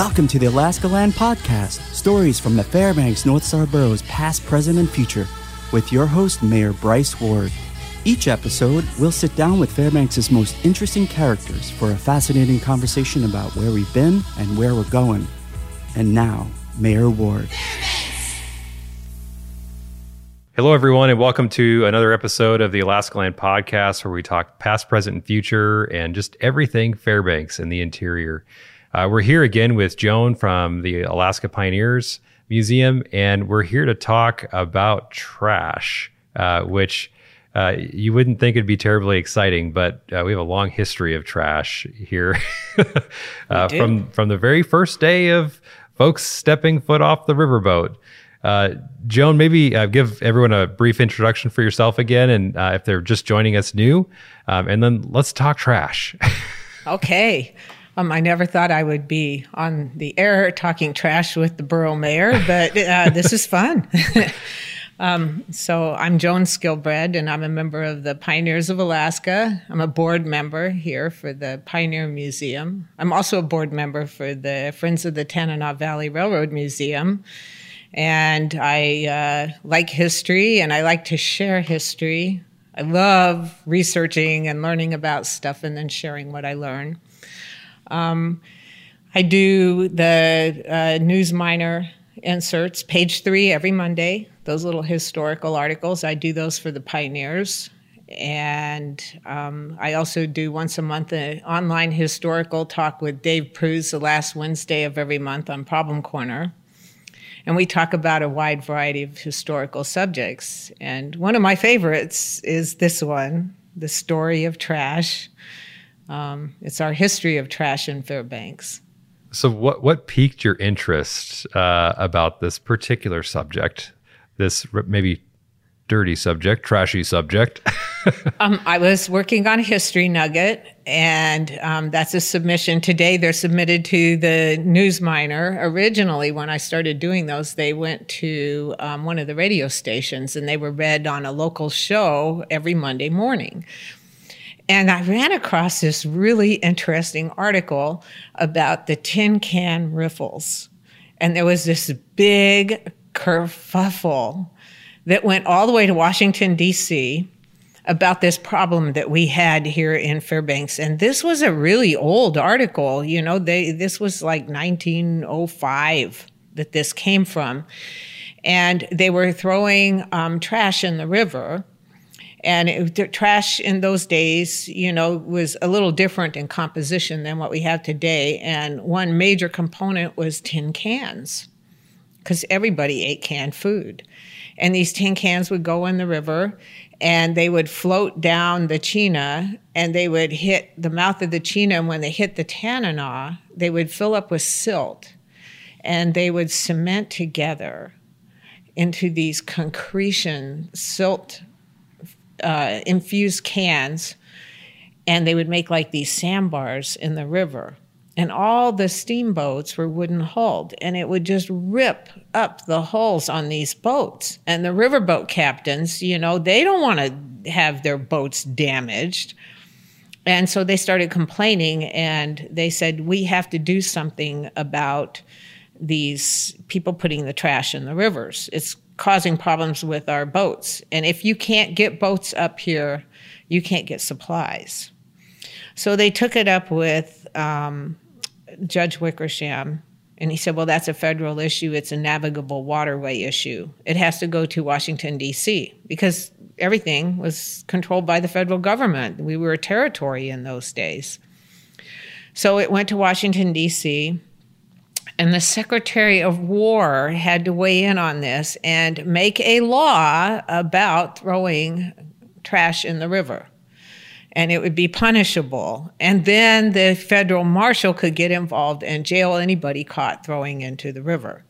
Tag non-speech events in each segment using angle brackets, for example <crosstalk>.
Welcome to the Alaska Land Podcast, stories from the Fairbanks North Star boroughs past, present, and future, with your host, Mayor Bryce Ward. Each episode, we'll sit down with Fairbanks' most interesting characters for a fascinating conversation about where we've been and where we're going. And now, Mayor Ward. Hello, everyone, and welcome to another episode of the Alaska Land Podcast, where we talk past, present, and future, and just everything Fairbanks and the interior. Uh, we're here again with Joan from the Alaska Pioneers Museum, and we're here to talk about trash, uh, which uh, you wouldn't think it'd be terribly exciting, but uh, we have a long history of trash here <laughs> uh, from from the very first day of folks stepping foot off the riverboat. Uh, Joan, maybe uh, give everyone a brief introduction for yourself again, and uh, if they're just joining us new, um, and then let's talk trash. <laughs> okay. Um, I never thought I would be on the air talking trash with the borough mayor, but uh, <laughs> this is fun. <laughs> um, so I'm Joan Skilbred, and I'm a member of the Pioneers of Alaska. I'm a board member here for the Pioneer Museum. I'm also a board member for the Friends of the Tanana Valley Railroad Museum. And I uh, like history, and I like to share history. I love researching and learning about stuff and then sharing what I learn. Um, I do the uh, Newsminer inserts, page three every Monday, those little historical articles. I do those for the pioneers. And um, I also do once a month an online historical talk with Dave Pruse the last Wednesday of every month on Problem Corner. And we talk about a wide variety of historical subjects. And one of my favorites is this one The Story of Trash. Um, it's our history of trash in Fairbanks. So, what what piqued your interest uh, about this particular subject? This maybe dirty subject, trashy subject. <laughs> um, I was working on a history nugget, and um, that's a submission today. They're submitted to the Newsminer. Originally, when I started doing those, they went to um, one of the radio stations, and they were read on a local show every Monday morning. And I ran across this really interesting article about the tin can riffles. And there was this big kerfuffle that went all the way to Washington, D.C. about this problem that we had here in Fairbanks. And this was a really old article. You know, they, this was like 1905 that this came from. And they were throwing um, trash in the river and it, trash in those days, you know, was a little different in composition than what we have today. And one major component was tin cans, because everybody ate canned food. And these tin cans would go in the river and they would float down the Chena and they would hit the mouth of the Chena. And when they hit the Tanana, they would fill up with silt and they would cement together into these concretion silt uh, infused cans, and they would make like these sandbars in the river. And all the steamboats were wooden hulled, and it would just rip up the hulls on these boats. And the riverboat captains, you know, they don't want to have their boats damaged. And so they started complaining, and they said, We have to do something about these people putting the trash in the rivers. It's causing problems with our boats. And if you can't get boats up here, you can't get supplies. So they took it up with um, Judge Wickersham, and he said, Well, that's a federal issue. It's a navigable waterway issue. It has to go to Washington, D.C., because everything was controlled by the federal government. We were a territory in those days. So it went to Washington, D.C. And the Secretary of War had to weigh in on this and make a law about throwing trash in the river. And it would be punishable. And then the federal marshal could get involved and jail anybody caught throwing into the river.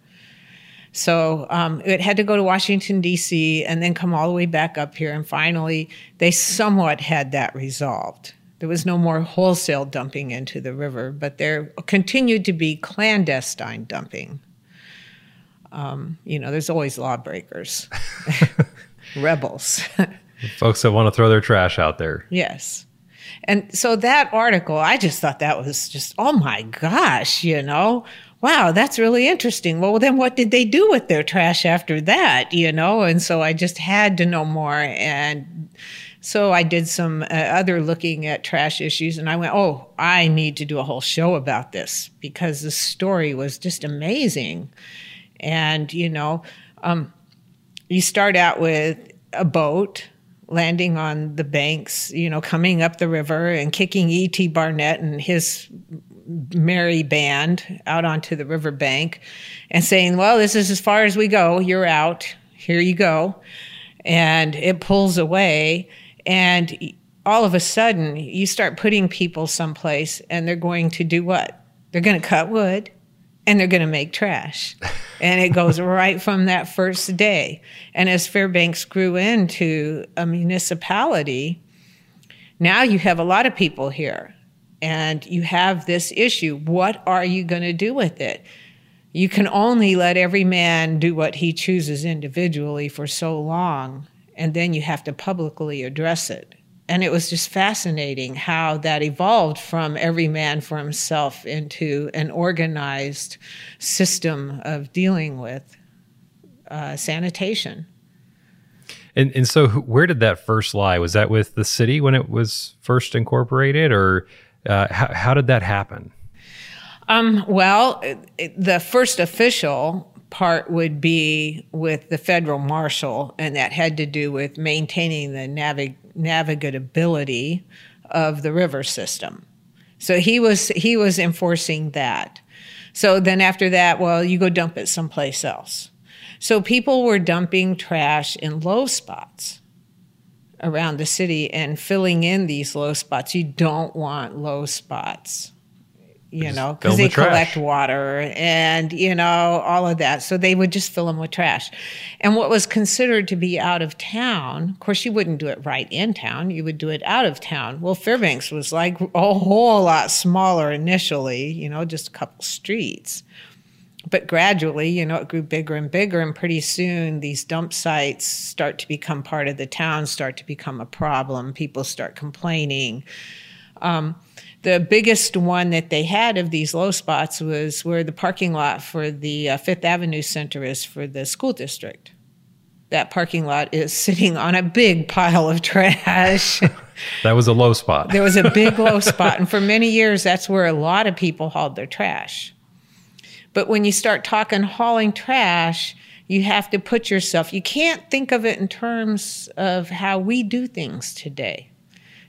So um, it had to go to Washington, D.C., and then come all the way back up here. And finally, they somewhat had that resolved. There was no more wholesale dumping into the river, but there continued to be clandestine dumping. Um, you know, there's always lawbreakers, <laughs> rebels. <laughs> Folks that want to throw their trash out there. Yes. And so that article, I just thought that was just, oh my gosh, you know, wow, that's really interesting. Well, then what did they do with their trash after that? You know, and so I just had to know more. And so I did some uh, other looking at trash issues, and I went, oh, I need to do a whole show about this because the story was just amazing. And, you know, um, you start out with a boat landing on the banks, you know, coming up the river and kicking E.T. Barnette and his merry band out onto the riverbank and saying, Well, this is as far as we go. You're out. Here you go. And it pulls away. And all of a sudden, you start putting people someplace and they're going to do what? They're going to cut wood and they're going to make trash. <laughs> and it goes right from that first day. And as Fairbanks grew into a municipality, now you have a lot of people here and you have this issue. What are you going to do with it? You can only let every man do what he chooses individually for so long, and then you have to publicly address it. And it was just fascinating how that evolved from every man for himself into an organized system of dealing with uh, sanitation. And and so, where did that first lie? Was that with the city when it was first incorporated, or uh, how, how did that happen? Um, well, the first official part would be with the federal marshal, and that had to do with maintaining the navig- navigability of the river system. So he was he was enforcing that. So then after that, well, you go dump it someplace else. So people were dumping trash in low spots around the city and filling in these low spots. You don't want low spots, you know, because they collect water and, you know, all of that. So they would just fill them with trash. And what was considered to be out of town, of course, you wouldn't do it right in town, you would do it out of town. Well, Fairbanks was like a whole lot smaller initially, you know, just a couple streets but gradually, you know, it grew bigger and bigger, and pretty soon these dump sites start to become part of the town, start to become a problem. People start complaining. Um, the biggest one that they had of these low spots was where the parking lot for the uh, Fifth Avenue Center is for the school district. That parking lot is sitting on a big pile of trash. <laughs> that was a low spot. there was a big low <laughs> spot. And for many years, that's where a lot of people hauled their trash. But when you start talking hauling trash, you have to put yourself, you can't think of it in terms of how we do things today.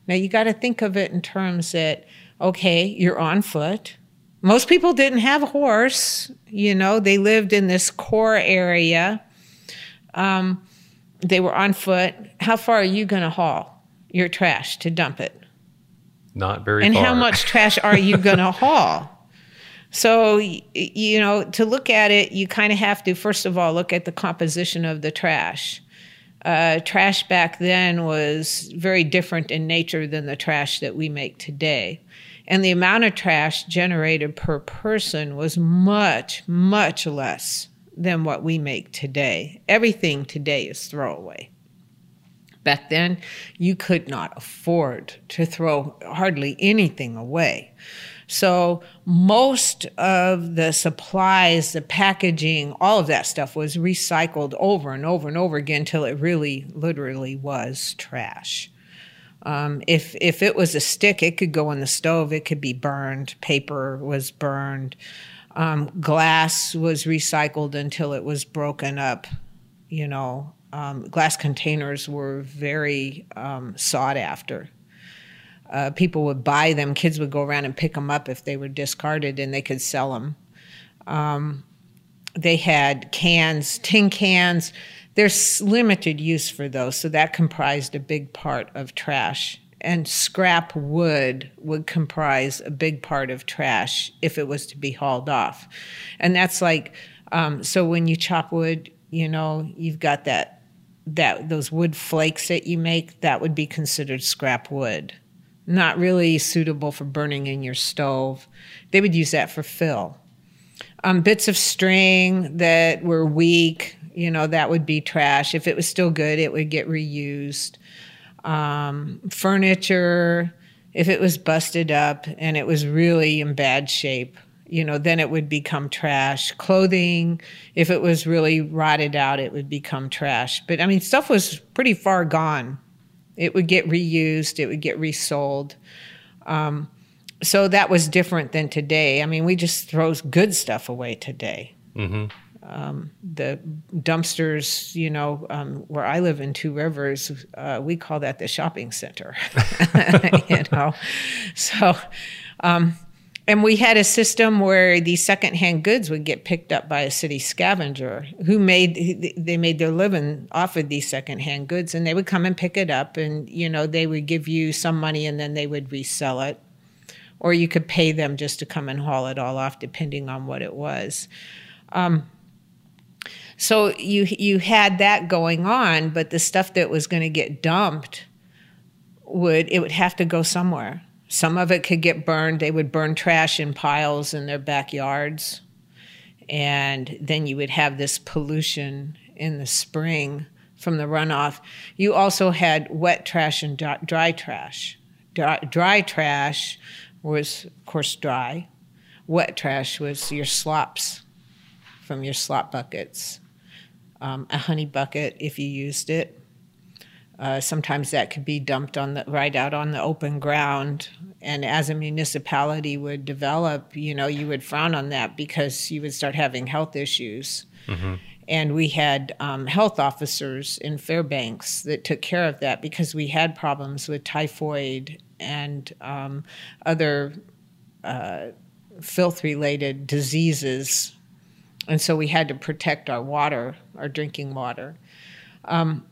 Now, you got to think of it in terms that, okay, you're on foot. Most people didn't have a horse, you know, they lived in this core area. Um, they were on foot. How far are you going to haul your trash to dump it? Not very and far. how much trash are you <laughs> going to haul? So, you know, to look at it, you kind of have to, first of all, look at the composition of the trash. Uh, trash back then was very different in nature than the trash that we make today. And the amount of trash generated per person was much, much less than what we make today. Everything today is throwaway. Back then, you could not afford to throw hardly anything away. So most of the supplies, the packaging, all of that stuff was recycled over and over and over again until it really, literally was trash. Um, if if it was a stick, it could go in the stove. It could be burned. Paper was burned. Um, glass was recycled until it was broken up. You know, um, glass containers were very um, sought after uh, people would buy them. Kids would go around and pick them up if they were discarded, and they could sell them. Um, they had cans, tin cans. There's limited use for those, so that comprised a big part of trash. And scrap wood would comprise a big part of trash if it was to be hauled off. And that's like, um, so when you chop wood, you know, you've got that that those wood flakes that you make that would be considered scrap wood not really suitable for burning in your stove. They would use that for fill. Um, bits of string that were weak, you know, that would be trash. If it was still good, it would get reused. Um, furniture, if it was busted up and it was really in bad shape, you know, then it would become trash. Clothing, if it was really rotted out, it would become trash. But I mean, stuff was pretty far gone. It would get reused, it would get resold. Um, so that was different than today. I mean, we just throw good stuff away today. Mm-hmm. Um, the dumpsters, you know, um, where I live in Two Rivers, uh, we call that the shopping center. <laughs> you know, so um, and we had a system where these secondhand goods would get picked up by a city scavenger who made they made their living off of these secondhand goods, and they would come and pick it up, and you know they would give you some money, and then they would resell it, or you could pay them just to come and haul it all off, depending on what it was. Um, so you you had that going on, but the stuff that was going to get dumped would it would have to go somewhere some of it could get burned. They would burn trash in piles in their backyards. And then you would have this pollution in the spring from the runoff. You also had wet trash and dry trash. Dry, dry trash was, of course, dry. Wet trash was your slops from your slop buckets. Um, a honey bucket, if you used it, uh, sometimes that could be dumped on the right out on the open ground. And as a municipality would develop, you know, you would frown on that because you would start having health issues. Mm-hmm. And we had um, health officers in Fairbanks that took care of that because we had problems with typhoid and um, other uh, filth related diseases. And so we had to protect our water, our drinking water. Um,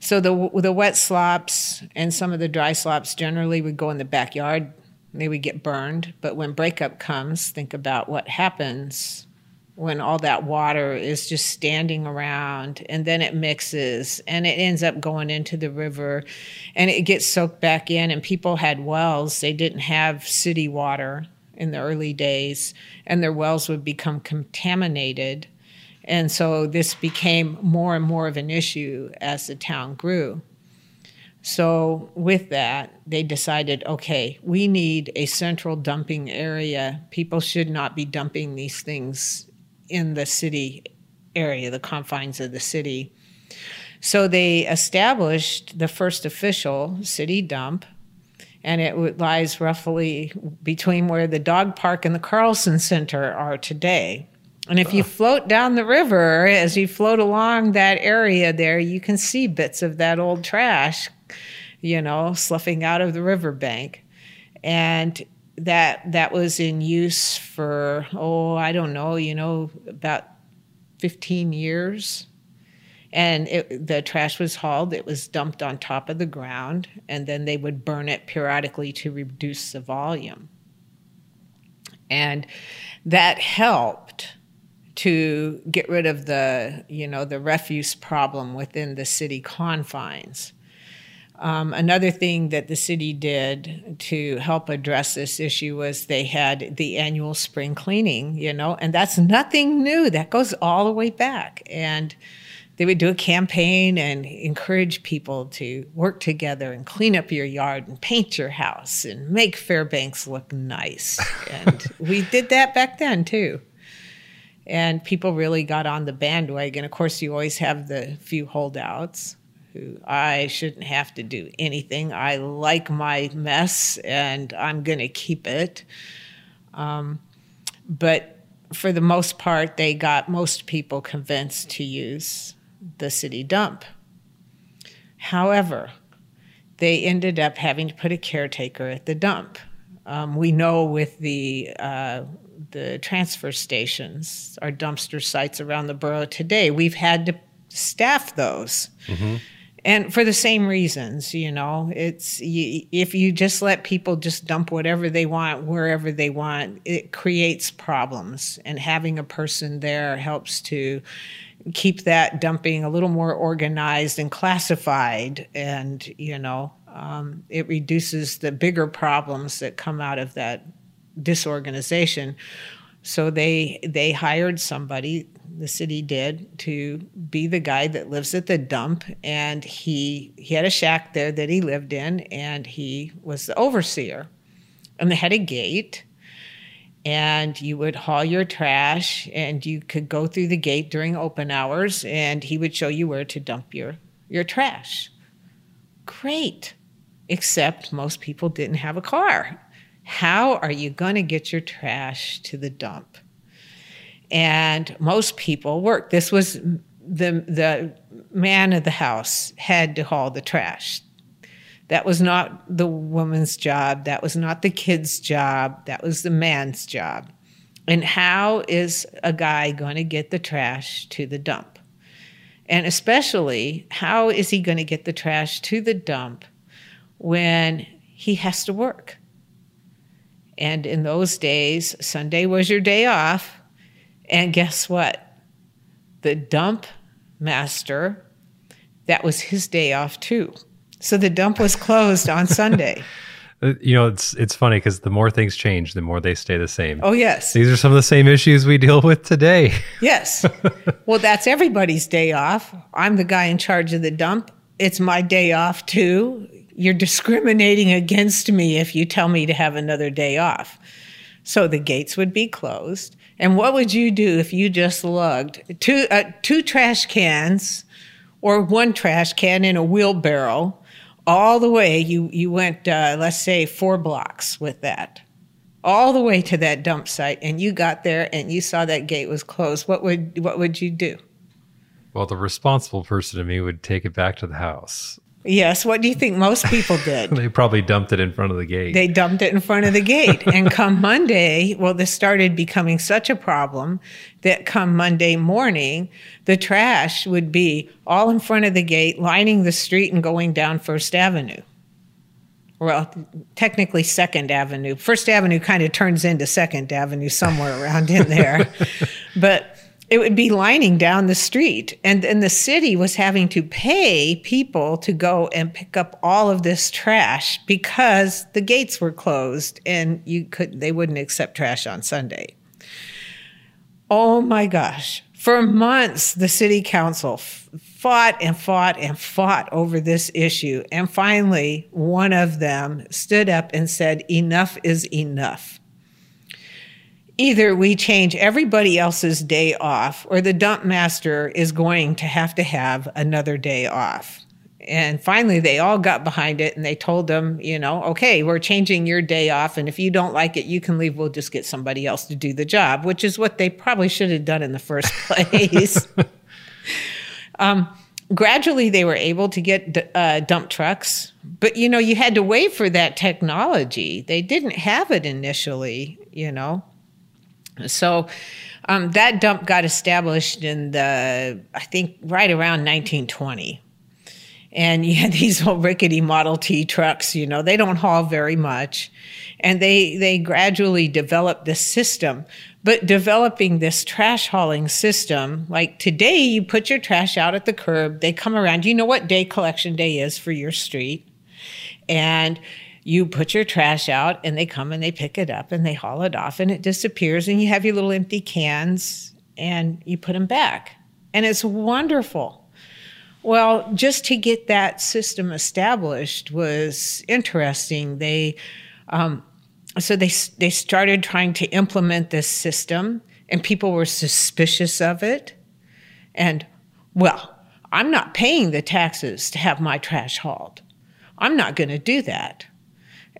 so the the wet slops and some of the dry slops generally would go in the backyard. They would get burned. But when breakup comes, think about what happens when all that water is just standing around and then it mixes and it ends up going into the river and it gets soaked back in and people had wells they didn't have city water in the early days and their wells would become contaminated and so this became more and more of an issue as the town grew. So, with that, they decided okay, we need a central dumping area. People should not be dumping these things in the city area, the confines of the city. So, they established the first official city dump, and it lies roughly between where the dog park and the Carlson Center are today. And if you float down the river, as you float along that area there, you can see bits of that old trash, you know, sloughing out of the riverbank. And that that was in use for oh, I don't know, you know, about 15 years. And it, the trash was hauled, it was dumped on top of the ground, and then they would burn it periodically to reduce the volume. And that helped to get rid of the you know the refuse problem within the city confines. Um, another thing that the city did to help address this issue was they had the annual spring cleaning, you know, and that's nothing new. That goes all the way back. And they would do a campaign and encourage people to work together and clean up your yard and paint your house and make Fairbanks look nice. and we did that back then too and people really got on the bandwagon. Of course, you always have the few holdouts who I shouldn't have to do anything. I like my mess and I'm going to keep it. Um, but for the most part, they got most people convinced to use the city dump. However, they ended up having to put a caretaker at the dump. Um, we know with the uh, the transfer stations, our dumpster sites around the borough today. We've had to staff those. Mm-hmm. And for the same reasons, you know, it's you, if you just let people just dump whatever they want wherever they want, it creates problems. And having a person there helps to keep that dumping a little more organized and classified. And, you know, um, it reduces the bigger problems that come out of that disorganization. So they they hired somebody, the city did, to be the guy that lives at the dump, and he he had a shack there that he lived in, and he was the overseer, and they had a gate, and you would haul your trash and you could go through the gate during open hours and he would show you where to dump your, your trash. Great. Except most people didn't have a car. How are you going to get your trash to the dump? And most people work. This was the, the man of the house had to haul the trash. That was not the woman's job. That was not the kid's job. That was the man's job. And how is a guy going to get the trash to the dump? And especially, how is he going to get the trash to the dump when he has to work? And in those days, Sunday was your day off. And guess what? The dump master, that was his day off too. So the dump was closed on Sunday. <laughs> Uh, you know, it's it's funny because the more things change, the more they stay the same. Oh yes, these are some of the same issues we deal with today. <laughs> yes, well, that's everybody's day off. I'm the guy in charge of the dump. It's my day off too. You're discriminating against me if you tell me to have another day off. So the gates would be closed. And what would you do if you just lugged two uh, two trash cans or one trash can in a wheelbarrow? all the way you you went uh, let's say four blocks with that all the way to that dump site and you got there and you saw that gate was closed what would what would you do well the responsible person to me would take it back to the house Yes. What do you think most people did? <laughs> they probably dumped it in front of the gate. They dumped it in front of the gate. and <laughs> come Monday, well, this started becoming such a problem that come Monday morning, the trash would be all in front of the gate, lining the street and going down First Avenue. Well, technically Second Avenue. First Avenue kind of turns into Second Avenue somewhere around in there. <laughs> but it would be lining down the street. And then the city was having to pay people to go and pick up all of this trash because the gates were closed and you could they wouldn't accept trash on sunday. Oh my gosh. For months the city council f- fought and fought and fought over this issue. And finally one of them stood up and said enough is enough either we change everybody else's day off or the dump master is going to have to have another day off. And finally, they all got behind it and they told them, you know, okay, we're changing your day off. And if you don't like it, you can leave. We'll just get somebody else to do the job, which is what they probably should have done in the first <laughs> place. um, gradually, they were able to get uh, dump trucks, but, you know, you had to wait for that technology. They didn't have it initially, you know. So um, that dump got established in the, I think, right around 1920. And you had <laughs> these old rickety Model T trucks, you know, they don't haul very much. And they, they gradually developed this system. But developing this trash hauling system, like today, you put your trash out at the curb, they come around. You know what day collection day is for your street? And you put your trash out and they come and they pick it up and they haul it off and it disappears and you have your little empty cans and you put them back. And it's wonderful. Well, just to get that system established was interesting. They, um, so they they started trying to implement this system, and people were suspicious of it. And well, I'm not paying the taxes to have my trash hauled. I'm not going to do that.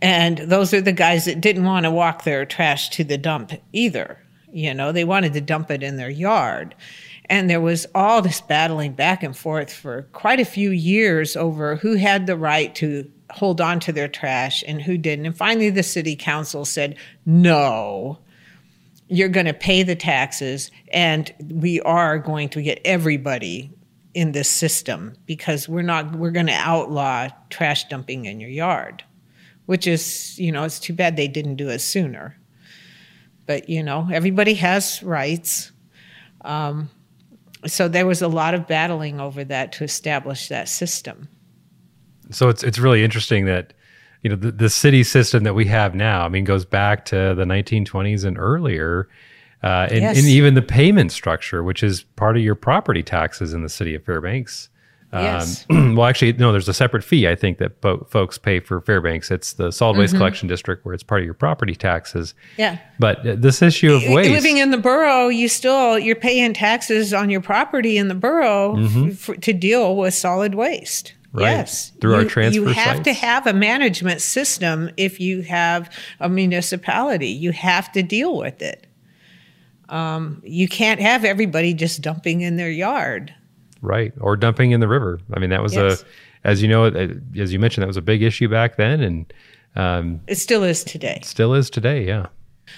And those are the guys that didn't want to walk their trash to the dump either. You know, they wanted to dump it in their yard. And there was all this battling back and forth for quite a few years over who had the right to hold on to their trash and who didn't. And finally, the city council said, no, you're going to pay the taxes, and we are going to get everybody in this system because we're not, we're going to outlaw trash dumping in your yard which is, you know, it's too bad they didn't do it sooner. But, you know, everybody has rights. Um, so there was a lot of battling over that to establish that system. So it's it's really interesting that you know the, the city system that we have now. I mean, goes back to the 1920s and earlier, uh, and, yes. and, even the payment structure, which is part of your property taxes in the city of Fairbanks, Yes. Um, <clears throat> well, actually, no. There's a separate fee I think that po- folks pay for Fairbanks. It's the solid waste collection district where it's part of your property taxes. Yeah. But uh, this issue of waste, Living in the borough, you still you're paying taxes on your property in the borough f- f- to deal with solid waste. Mm-hmm. Right. Yes, Through our you, transfer You have to have a management system if you have a municipality. You have to deal with it. Um, you can't have everybody just dumping in their yard. Right, or dumping in the river. I mean, that was Yes. a, as you know, uh, as you mentioned, that was a big issue back then, and um, It still is today. still is today. Yeah.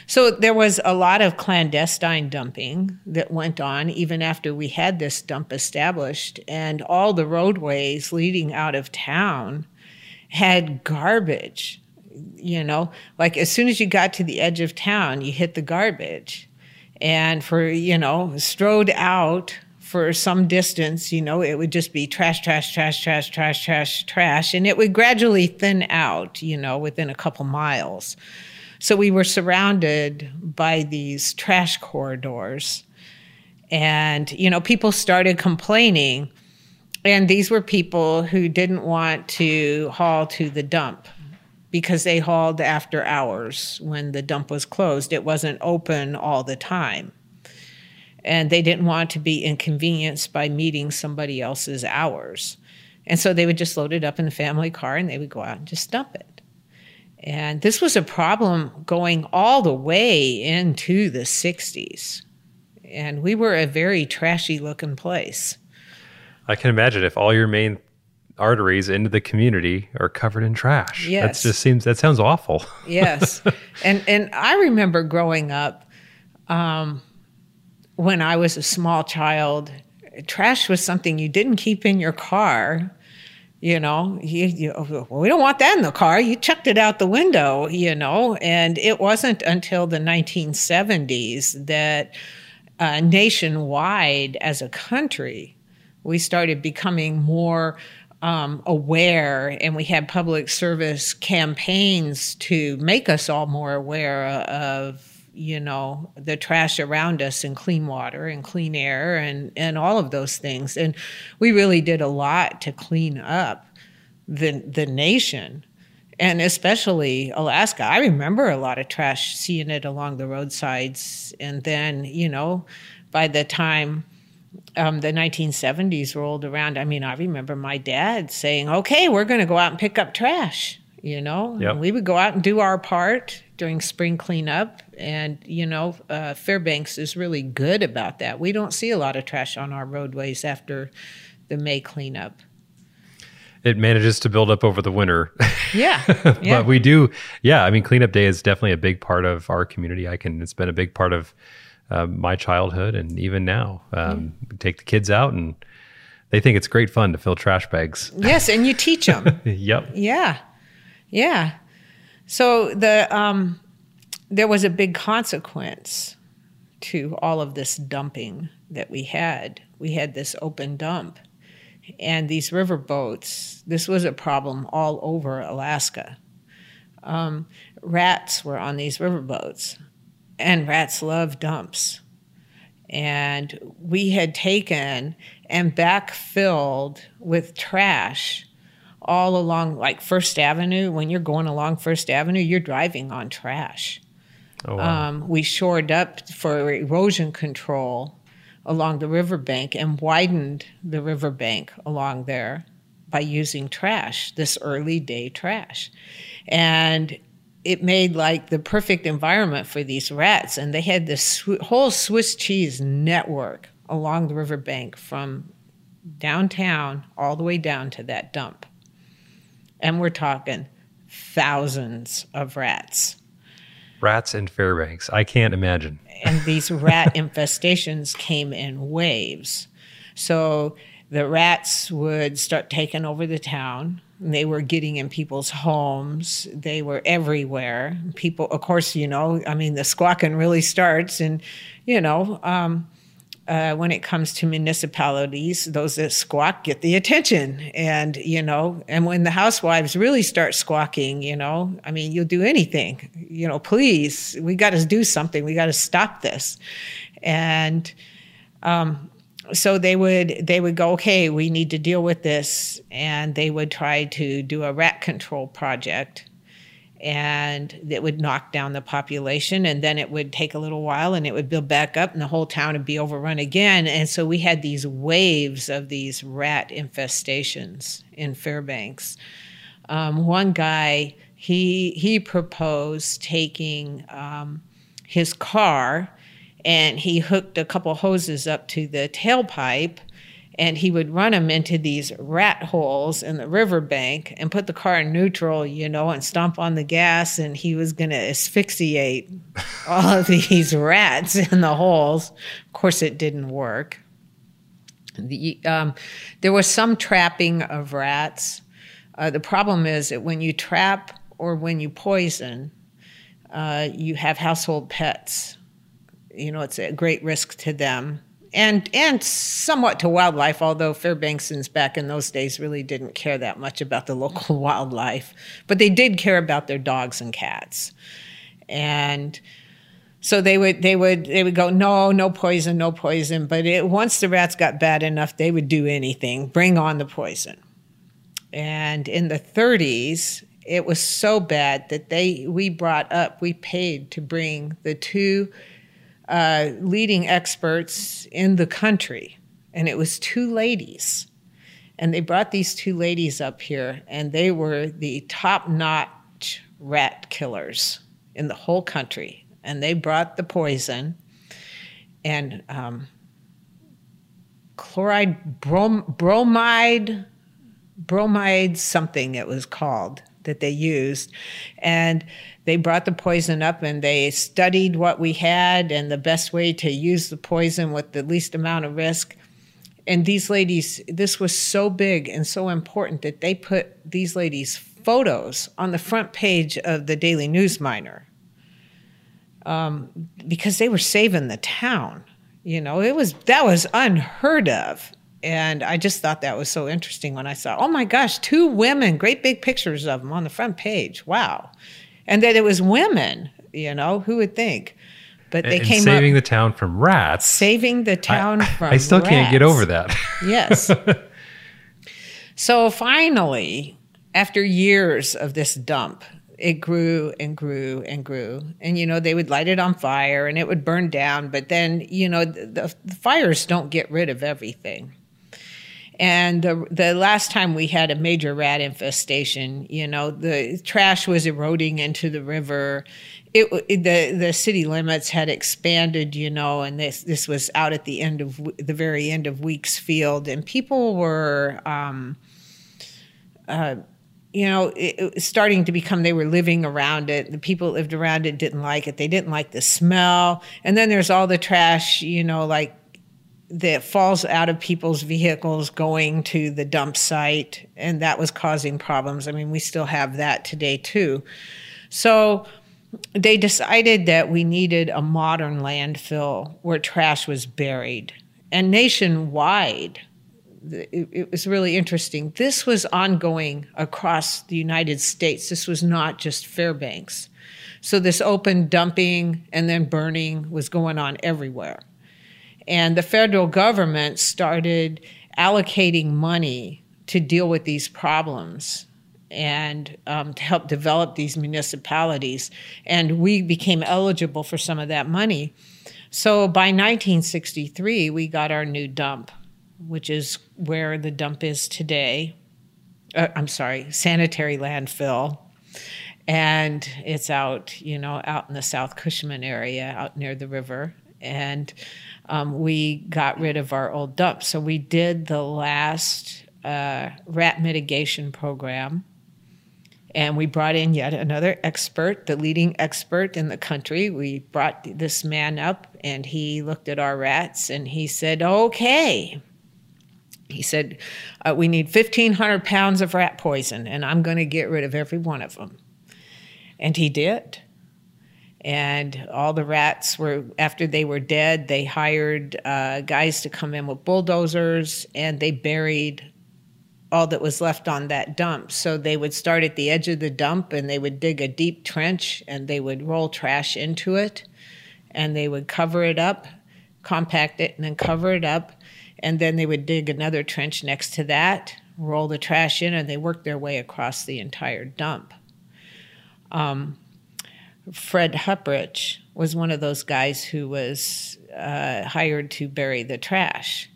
So there was a lot of clandestine dumping that went on even after we had this dump established, and all the roadways leading out of town had garbage. You know, like as soon as you got to the edge of town, you hit the garbage. And for, you know, strode out for some distance, you know, it would just be trash, trash, trash, trash, trash, trash, trash. And it would gradually thin out, you know, within a couple miles. So we were surrounded by these trash corridors. And, you know, people started complaining. And these were people who didn't want to haul to the dump because they hauled after hours when the dump was closed. It wasn't open all the time. And they didn't want to be inconvenienced by meeting somebody else's hours. And so they would just load it up in the family car and they would go out and just dump it. And this was a problem going all the way into the 60s. And we were a very trashy looking place. I can imagine if all your main arteries into the community are covered in trash. Yes. That just seems that sounds awful. Yes. <laughs> and and I remember growing up um, when I was a small child, trash was something you didn't keep in your car. You know, you, you, well, we don't want that in the car. You chucked it out the window, you know. And it wasn't until the 1970s that uh, nationwide as a country, we started becoming more um, aware and we had public service campaigns to make us all more aware of you know the trash around us and clean water and clean air and and all of those things and we really did a lot to clean up the the nation and especially Alaska. I remember a lot of trash, seeing it along the roadsides. And then, you know, by the time um, the 1970s rolled around, I mean, I remember my dad saying, okay, we're going to go out and pick up trash, you know? Yep. And we would go out and do our part during spring cleanup. And, you know, uh, Fairbanks is really good about that. We don't see a lot of trash on our roadways after the May cleanup. It manages to build up over the winter. Yeah. <laughs> yeah. but we do yeah i mean cleanup day is definitely a big part of our community i can it's been a big part of uh, my childhood and even now um, we take the kids out and they think it's great fun to fill trash bags yes. And you teach them. <laughs> yep Yeah, yeah. So the um, there was a big consequence to all of this dumping that we had. We had this open dump, and these river boats. This was a problem all over Alaska. Um, rats were on these river boats, and rats love dumps. And we had taken and backfilled with trash all along like First Avenue. When you're going along First Avenue, you're driving on trash. Oh wow. Um, we shored up for erosion control along the riverbank and widened the riverbank along there by using trash, this early day trash. And it made like the perfect environment for these rats. And they had this sw- whole Swiss cheese network along the riverbank from downtown all the way down to that dump. And we're talking thousands of rats. Rats in fairbanks i can't imagine and these rat <laughs> infestations came in waves. So the rats would start taking over the town. They were getting in people's homes. They were everywhere. People, of course, you know, I mean, the squawking really starts, and you know, um, uh, when it comes to municipalities, those that squawk get the attention. And, you know, and when the housewives really start squawking, you know, I mean, you'll do anything, you know, please, we got to do something. We got to stop this. And um, so they would they would go okay we need to deal with this and they would try to do a rat control project and it would knock down the population and then it would take a little while and it would build back up and the whole town would be overrun again. And so we had these waves of these rat infestations in fairbanks. Um, one guy he he proposed taking um, his car and he hooked a couple hoses up to the tailpipe and he would run them into these rat holes in the riverbank and put the car in neutral, you know, and stomp on the gas, and he was going to asphyxiate <laughs> all of these rats in the holes. Of course, it didn't work. The, um, there was some trapping of rats. Uh, the problem is that when you trap or when you poison, uh, you have household pets you know, it's a great risk to them and and somewhat to wildlife, although Fairbanksans back in those days really didn't care that much about the <laughs> local wildlife, but they did care about their dogs and cats, and so they would they would they would go no no poison no poison, but it, once the rats got bad enough, they would do anything, bring on the poison, and in the 30s. It was so bad that they we brought up we paid to bring the two uh, leading experts in the country, and it was two ladies. And they brought these two ladies up here, and they were the top notch rat killers in the whole country. And they brought the poison and um, chloride, brom- bromide, bromide something it was called that they used. And they brought the poison up and they studied what we had and the best way to use the poison with the least amount of risk. And these ladies, this was so big and so important that they put these ladies' photos on the front page of the Daily News Miner um, because they were saving the town. You know, it was that was unheard of. And I just thought that was so interesting when I saw, oh my gosh, two women, great big pictures of them on the front page. Wow and that it was women. You know, who would think? But they and came saving up, the town from rats. Saving the town I, from. I still rats. can't get over that. <laughs> yes. so finally, after years of this dump, it grew and grew and grew. And, you know, they would light it on fire and it would burn down. But then, you know, the, the fires don't get rid of everything. And the, the last time we had a major rat infestation, you know, the trash was eroding into the river. It, the the city limits had expanded, you know, and this this was out at the end of the very end of Weeks Field, and people were, um, uh, you know, it, it starting to become. They were living around it. The people lived around it didn't like it. They didn't like the smell. And then there's all the trash, you know, like that falls out of people's vehicles going to the dump site, and that was causing problems. I mean, we still have that today too. So they decided that we needed a modern landfill where trash was buried. And nationwide, it, was really interesting. This was ongoing across the United States. This was not just Fairbanks. So this open dumping and then burning was going on everywhere. And the federal government started allocating money to deal with these problems and um, to help develop these municipalities. And we became eligible for some of that money. So by 1963, we got our new dump, which is where the dump is today. Uh, I'm sorry, sanitary landfill. And it's out, you know, out in the South Cushman area, out near the river. And um, we got rid of our old dump. So we did the last uh, rat mitigation program. And we brought in yet another expert, the leading expert in the country. We brought this man up and he looked at our rats and he said, Okay. He said, uh, We need 1,500 pounds of rat poison and I'm going to get rid of every one of them. And he did and all the rats were after they were dead they hired uh, guys to come in with bulldozers and they buried all that was left on that dump so they would start at the edge of the dump and they would dig a deep trench and they would roll trash into it and they would cover it up compact it and then cover it up And then they would dig another trench next to that, roll the trash in, and they worked their way across the entire dump. Um, Fred Huprich was one of those guys who was uh, hired to bury the trash.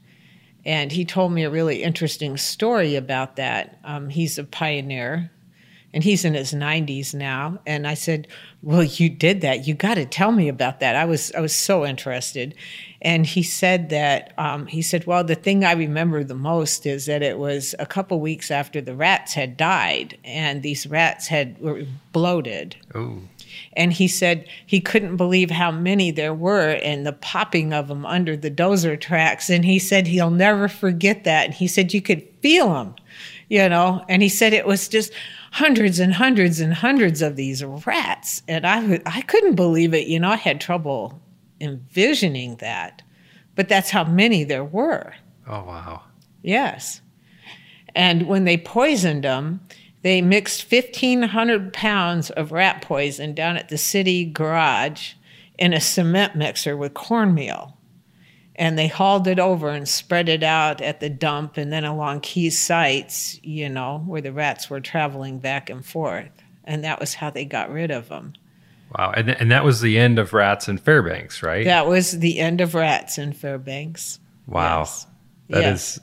And he told me a really interesting story about that. Um, he's a pioneer and he's in his 90s now. And I said, Well, you did that. You got to tell me about that. I was, I was so interested. And he said that, um, he said, Well, the thing I remember the most is that it was a couple weeks after the rats had died, and these rats had were bloated. Ooh. And he said he couldn't believe how many there were and the popping of them under the dozer tracks. And he said he'll never forget that. And he said you could feel them, you know. And he said it was just hundreds and hundreds and hundreds of these rats. And I, I couldn't believe it. You know, I had trouble envisioning that. But that's how many there were. Oh, wow. Yes. And when they poisoned them, they mixed 1,500 pounds of rat poison down at the city garage in a cement mixer with cornmeal. And they hauled it over and spread it out at the dump and then along key sites, you know, where the rats were traveling back and forth. And that was how they got rid of them. Wow. And, and that was the end of rats in Fairbanks, right? That was the end of rats in Fairbanks. Wow. Yes. That Yes. is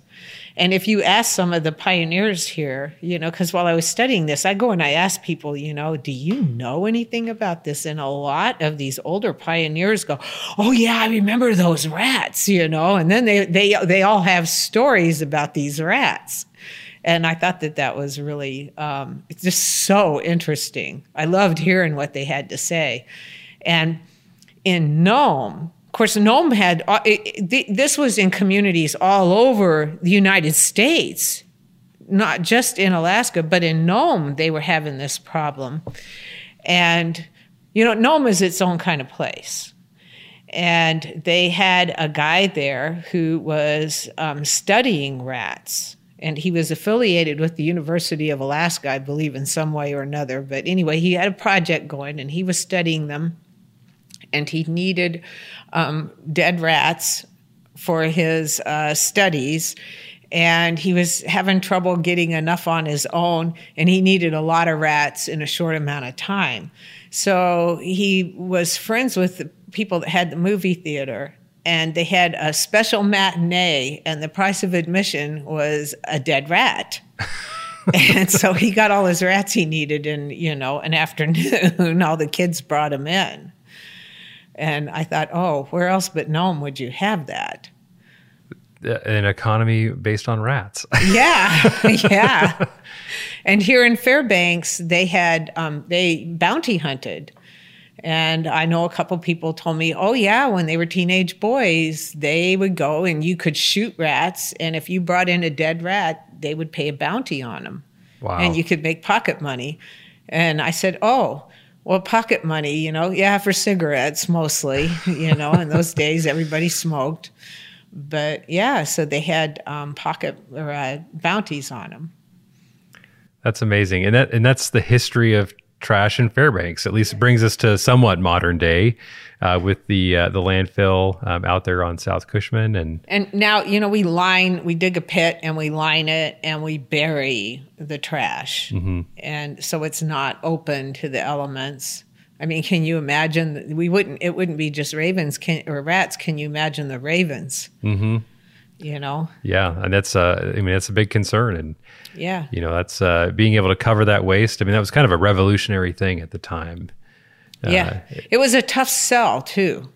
And if you ask some of the pioneers here, you know, because while I was studying this, I go and I ask people, you know, do you know anything about this? And a lot of these older pioneers go, oh yeah, I remember those rats, you know, and then they they they all have stories about these rats. And I thought that that was really um, it's just so interesting. I loved hearing what they had to say, and in Nome, of course, Nome had uh, this was in communities all over the United States, not just in Alaska, but in Nome they were having this problem, and you know Nome is its own kind of place. And they had a guy there who was um, studying rats, and he was affiliated with the University of Alaska, I believe, in some way or another. But anyway, he had a project going, and he was studying them and he needed um, dead rats for his uh, studies. And he was having trouble getting enough on his own, and he needed a lot of rats in a short amount of time. So he was friends with the people that had the movie theater, and they had a special matinee, and the price of admission was a dead rat. <laughs> and so he got all his rats he needed in, you know, an afternoon. <laughs> all the kids brought him in. And I thought, oh, where else but Nome would you have that? an economy based on rats. <laughs> Yeah, <laughs> yeah. And here in Fairbanks, they had um, they bounty hunted, and I know a couple people told me, oh yeah, when they were teenage boys, they would go and you could shoot rats, and if you brought in a dead rat, they would pay a bounty on them, wow. and you could make pocket money. And I said, oh. Well, pocket money, you know, yeah, for cigarettes mostly, you know, in those days everybody smoked. But yeah, so they had um, pocket or uh, bounties on them. That's amazing. And that and that's the history of trash in Fairbanks. At least it brings us to somewhat modern day uh, with the uh, the landfill um, out there on South Cushman and And now, you know, we line, we dig a pit and we line it and we bury the trash. And so it's not open to the elements. I mean, can you imagine? We wouldn't, it wouldn't be just ravens can, or rats. Can you imagine the ravens? Mm-hmm. You know? yeah, and that's uh, I mean that's a big concern and Yeah. you know that's uh, being able to cover that waste. I mean that was kind of a revolutionary thing at the time. Uh, Yeah, it was a tough sell too,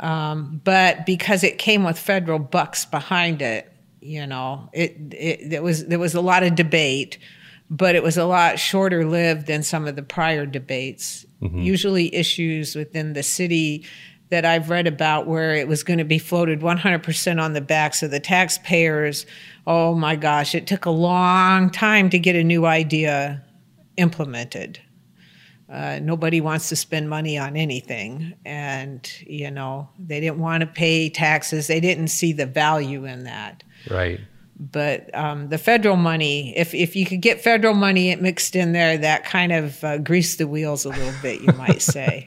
um, but because it came with federal bucks behind it, you know, it, it there was there was a lot of debate, but it was a lot shorter lived than some of the prior debates. Usually, issues within the city that I've read about where it was going to be floated 100% on the backs of the taxpayers. Oh my gosh, it took a long time to get a new idea implemented. Uh, nobody wants to spend money on anything. And, you know, they didn't want to pay taxes. They didn't see the value in that. Right. But um, the federal money, if, if you could get federal money mixed in there, that kind of uh, greased the wheels a little bit, you might <laughs> say.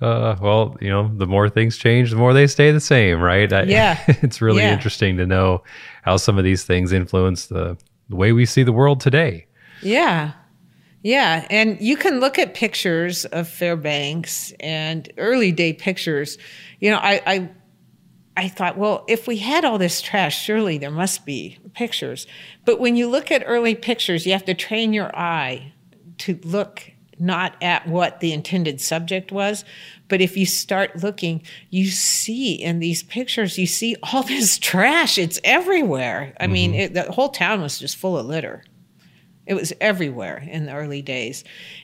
Uh, well, you know, the more things change, the more they stay the same, right? I, Yeah. <laughs> it's really Yeah. interesting to know how some of these things influence the, the way we see the world today. Yeah. Yeah. And you can look at pictures of Fairbanks and early day pictures. You know, I, I I thought, well, if we had all this trash, surely there must be pictures. But when you look at early pictures, you have to train your eye to look not at what the intended subject was, but if you start looking, you see in these pictures, you see all <laughs> this trash. It's everywhere. I mm-hmm. mean, it, the whole town was just full of litter. It was everywhere in the early days.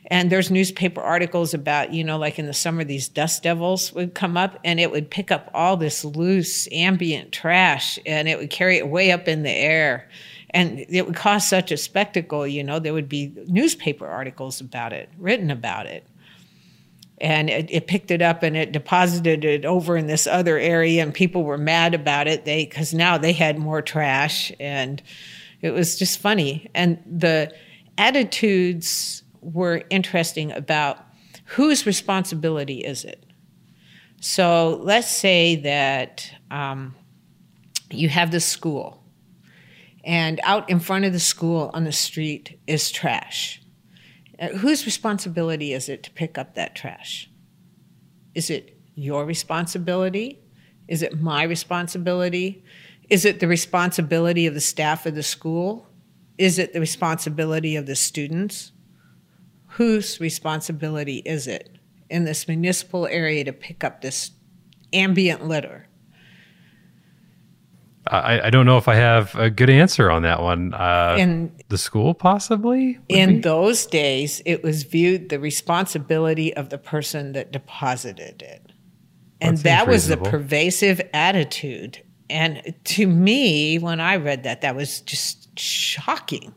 And there's newspaper articles about, you know, like in the summer, these dust devils would come up and it would pick up all this loose ambient trash and it would carry it way up in the air. And it would cause such a spectacle, you know, there would be newspaper articles about it, written about it. And it, it picked it up and it deposited it over in this other area, and people were mad about it. They because now they had more trash, and it was just funny. And the attitudes were interesting about whose responsibility is it. So let's say that um, you have the school, and out in front of the school on the street is trash. Uh, whose responsibility is it to pick up that trash? Is it your responsibility? Is it my responsibility? Is it the responsibility of the staff of the school? Is it the responsibility of the students? Whose responsibility is it in this municipal area to pick up this ambient litter? I, I don't know if I have a good answer on that one. Uh, In the school, possibly? in be? those days, it was viewed the responsibility of the person that deposited it. And That that was the pervasive attitude. And to me, when I read that, that was just shocking.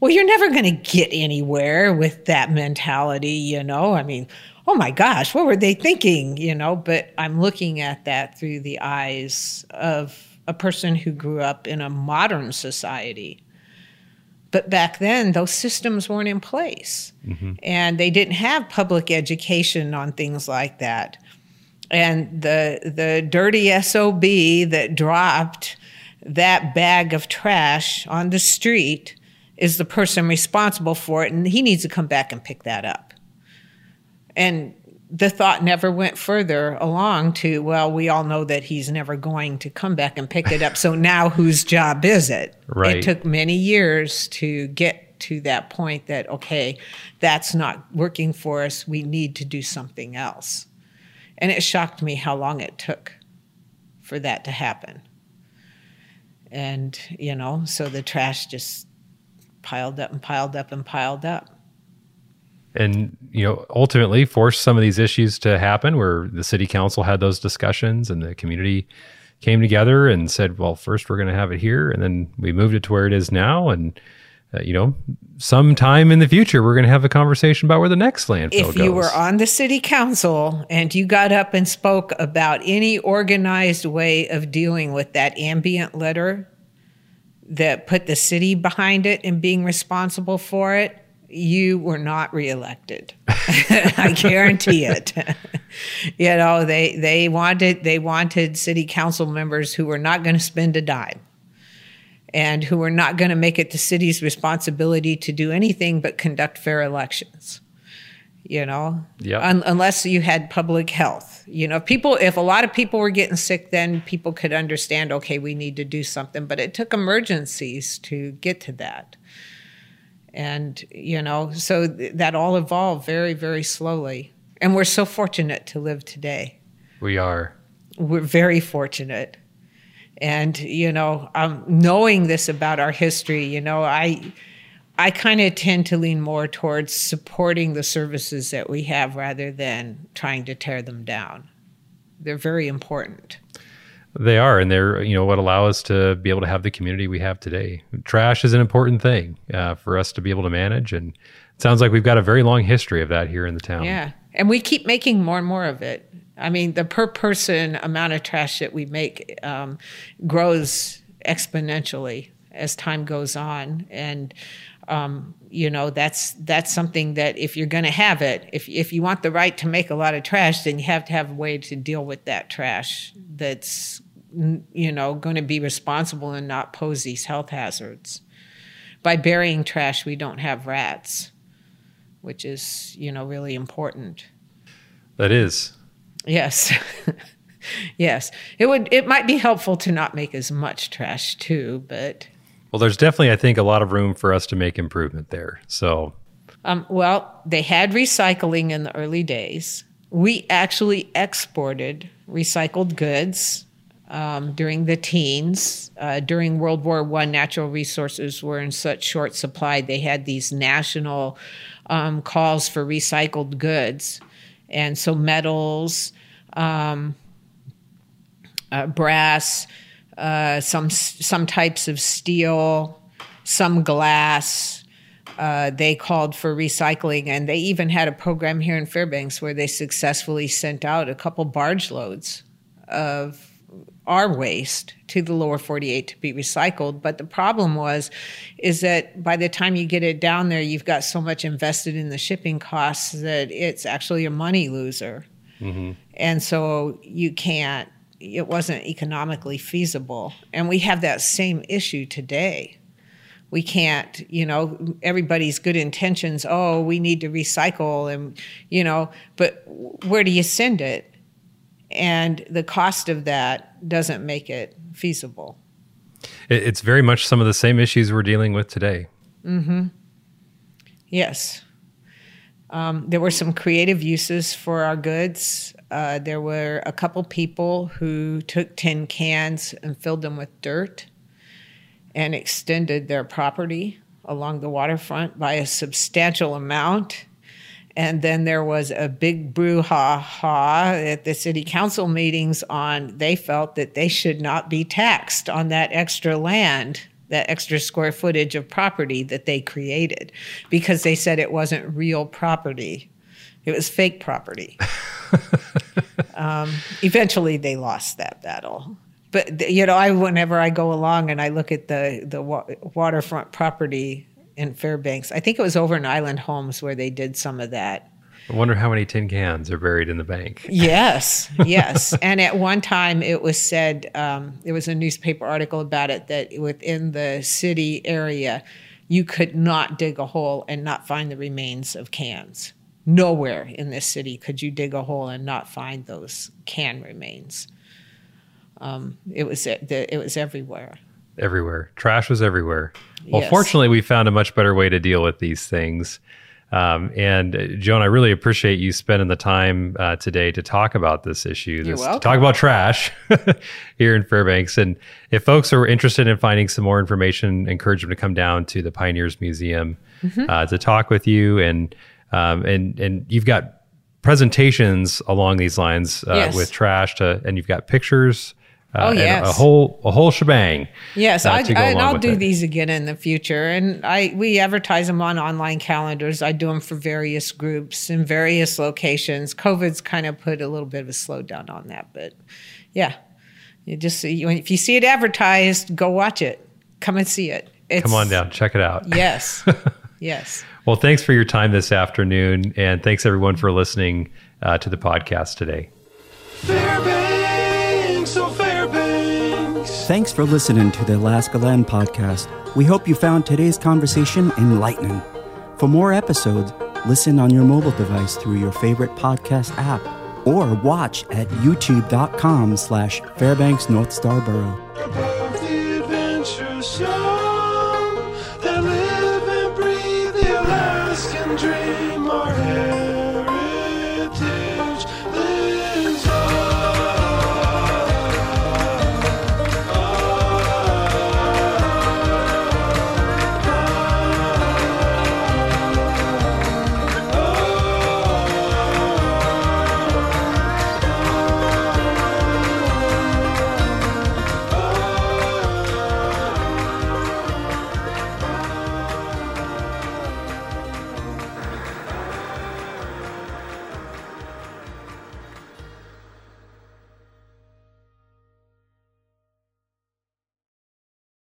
Well, you're never going to get anywhere with that mentality, you know? I mean, oh my gosh, what were they thinking, you know? But I'm looking at that through the eyes of a person who grew up in a modern society. But back then, those systems weren't in place. Mm-hmm. And they didn't have public education on things like that. And the, the dirty SOB that dropped that bag of trash on the street is the person responsible for it, and he needs to come back and pick that up. And the thought never went further along to, well, we all know that he's never going to come back and pick it up. So <laughs> now whose job is it? Right. It took many years to get to that point that, okay, that's not working for us. We need to do something else. And it shocked me how long it took for that to happen. And, you know, so the trash just piled up and piled up and piled up. And you know ultimately forced some of these issues to happen where the city council had those discussions and the community came together and said well first we're going to have it here. And then we moved it to where it is now. And uh, you know sometime in the future we're going to have a conversation about where the next landfill if goes you were on the city council and you got up and spoke about any organized way of dealing with that ambient litter that put the city behind it and being responsible for it, you were not reelected. <laughs> I guarantee it. <laughs> you know, they they wanted they wanted city council members who were not going to spend a dime and who were not going to make it the city's responsibility to do anything but conduct fair elections you know Yep. Un- unless you had public health you know if people if a lot of people were getting sick then people could understand okay we need to do something but it took emergencies to get to that and you know so th- that all evolved very very slowly. And we're so fortunate to live today. We are. We're very fortunate. And you know um, knowing this about our history you know i i kind of tend to lean more towards supporting the services that we have rather than trying to tear them down. They're very important they are and they're you know what allow us to be able to have the community we have today trash is an important thing uh, for us to be able to manage and it sounds like we've got a very long history of that here in the town yeah and we keep making more and more of it i mean the per person amount of trash that we make um, grows exponentially as time goes on. And um, you know that's that's something that if you're going to have it, if if you want the right to make a lot of trash, then you have to have a way to deal with that trash that's you know going to be responsible and not pose these health hazards. By burying trash, we don't have rats, which is you know really important. That is. Yes. <laughs> yes. It would it might be helpful to not make as much trash too, but well, there's definitely, I think, a lot of room for us to make improvement there. So, um, well, they had recycling in the early days. We actually exported recycled goods um, during the teens. Uh, during World War One, natural resources were in such short supply. They had these national um, calls for recycled goods, and so metals, um, uh, brass uh, some some types of steel, some glass. Uh, they called for recycling, and they even had a program here in Fairbanks where they successfully sent out a couple barge loads of our waste to the lower 48 to be recycled but the problem was is that by the time you get it down there you've got so much invested in the shipping costs that it's actually a money loser mm-hmm. and so you can't it wasn't economically feasible. And we have that same issue today. We can't, you know, everybody's good intentions, oh, we need to recycle and, you know, but where do you send it? And the cost of that doesn't make it feasible. It's very much some of the same issues we're dealing with today. Mm-hmm. Yes. Um, there were some creative uses for our goods. Uh, there were a couple people who took tin cans and filled them with dirt and extended their property along the waterfront by a substantial amount. And then there was a big brouhaha at the city council meetings on they felt that they should not be taxed on that extra land, that extra square footage of property that they created, because they said it wasn't real property. It was fake property. <laughs> um, eventually, they lost that battle. But you know, I whenever I go along and I look at the the wa- waterfront property in Fairbanks, I think it was over in Island Homes where they did some of that. I wonder how many tin cans are buried in the bank. Yes, <laughs> yes. and at one time, it was said um, there was a newspaper article about it that within the city area, you could not dig a hole and not find the remains of cans. Nowhere in this city could you dig a hole and not find those can remains. Um, it was it was everywhere. Everywhere, trash was everywhere. Well, Yes. fortunately, we found a much better way to deal with these things. Um, and uh, Joan, I really appreciate you spending the time uh, today to talk about this issue. This, to talk about trash <laughs> here in Fairbanks. And if folks are interested in finding some more information, encourage them to come down to the Pioneers Museum Mm-hmm. uh, to talk with you. And um, and and you've got presentations along these lines uh, Yes. with trash to, and you've got pictures. Uh, Oh, and yes. a whole a whole shebang. Yes, uh, I and I'll do it. these again in the future. And I we advertise them on online calendars. I do them for various groups in various locations. COVID's kind of put a little bit of a slowdown on that, but yeah, you just see if you see it advertised, go watch it. Come and see it. It's, Come on down, check it out. <laughs> Yes, yes. Well, thanks for your time this afternoon, and thanks everyone for listening uh, to the podcast today. Fairbanks. Thanks for listening to the Alaska Land Podcast. We hope you found today's conversation enlightening. For more episodes, listen on your mobile device through your favorite podcast app or watch at youtube.com slash Fairbanks North Star Borough.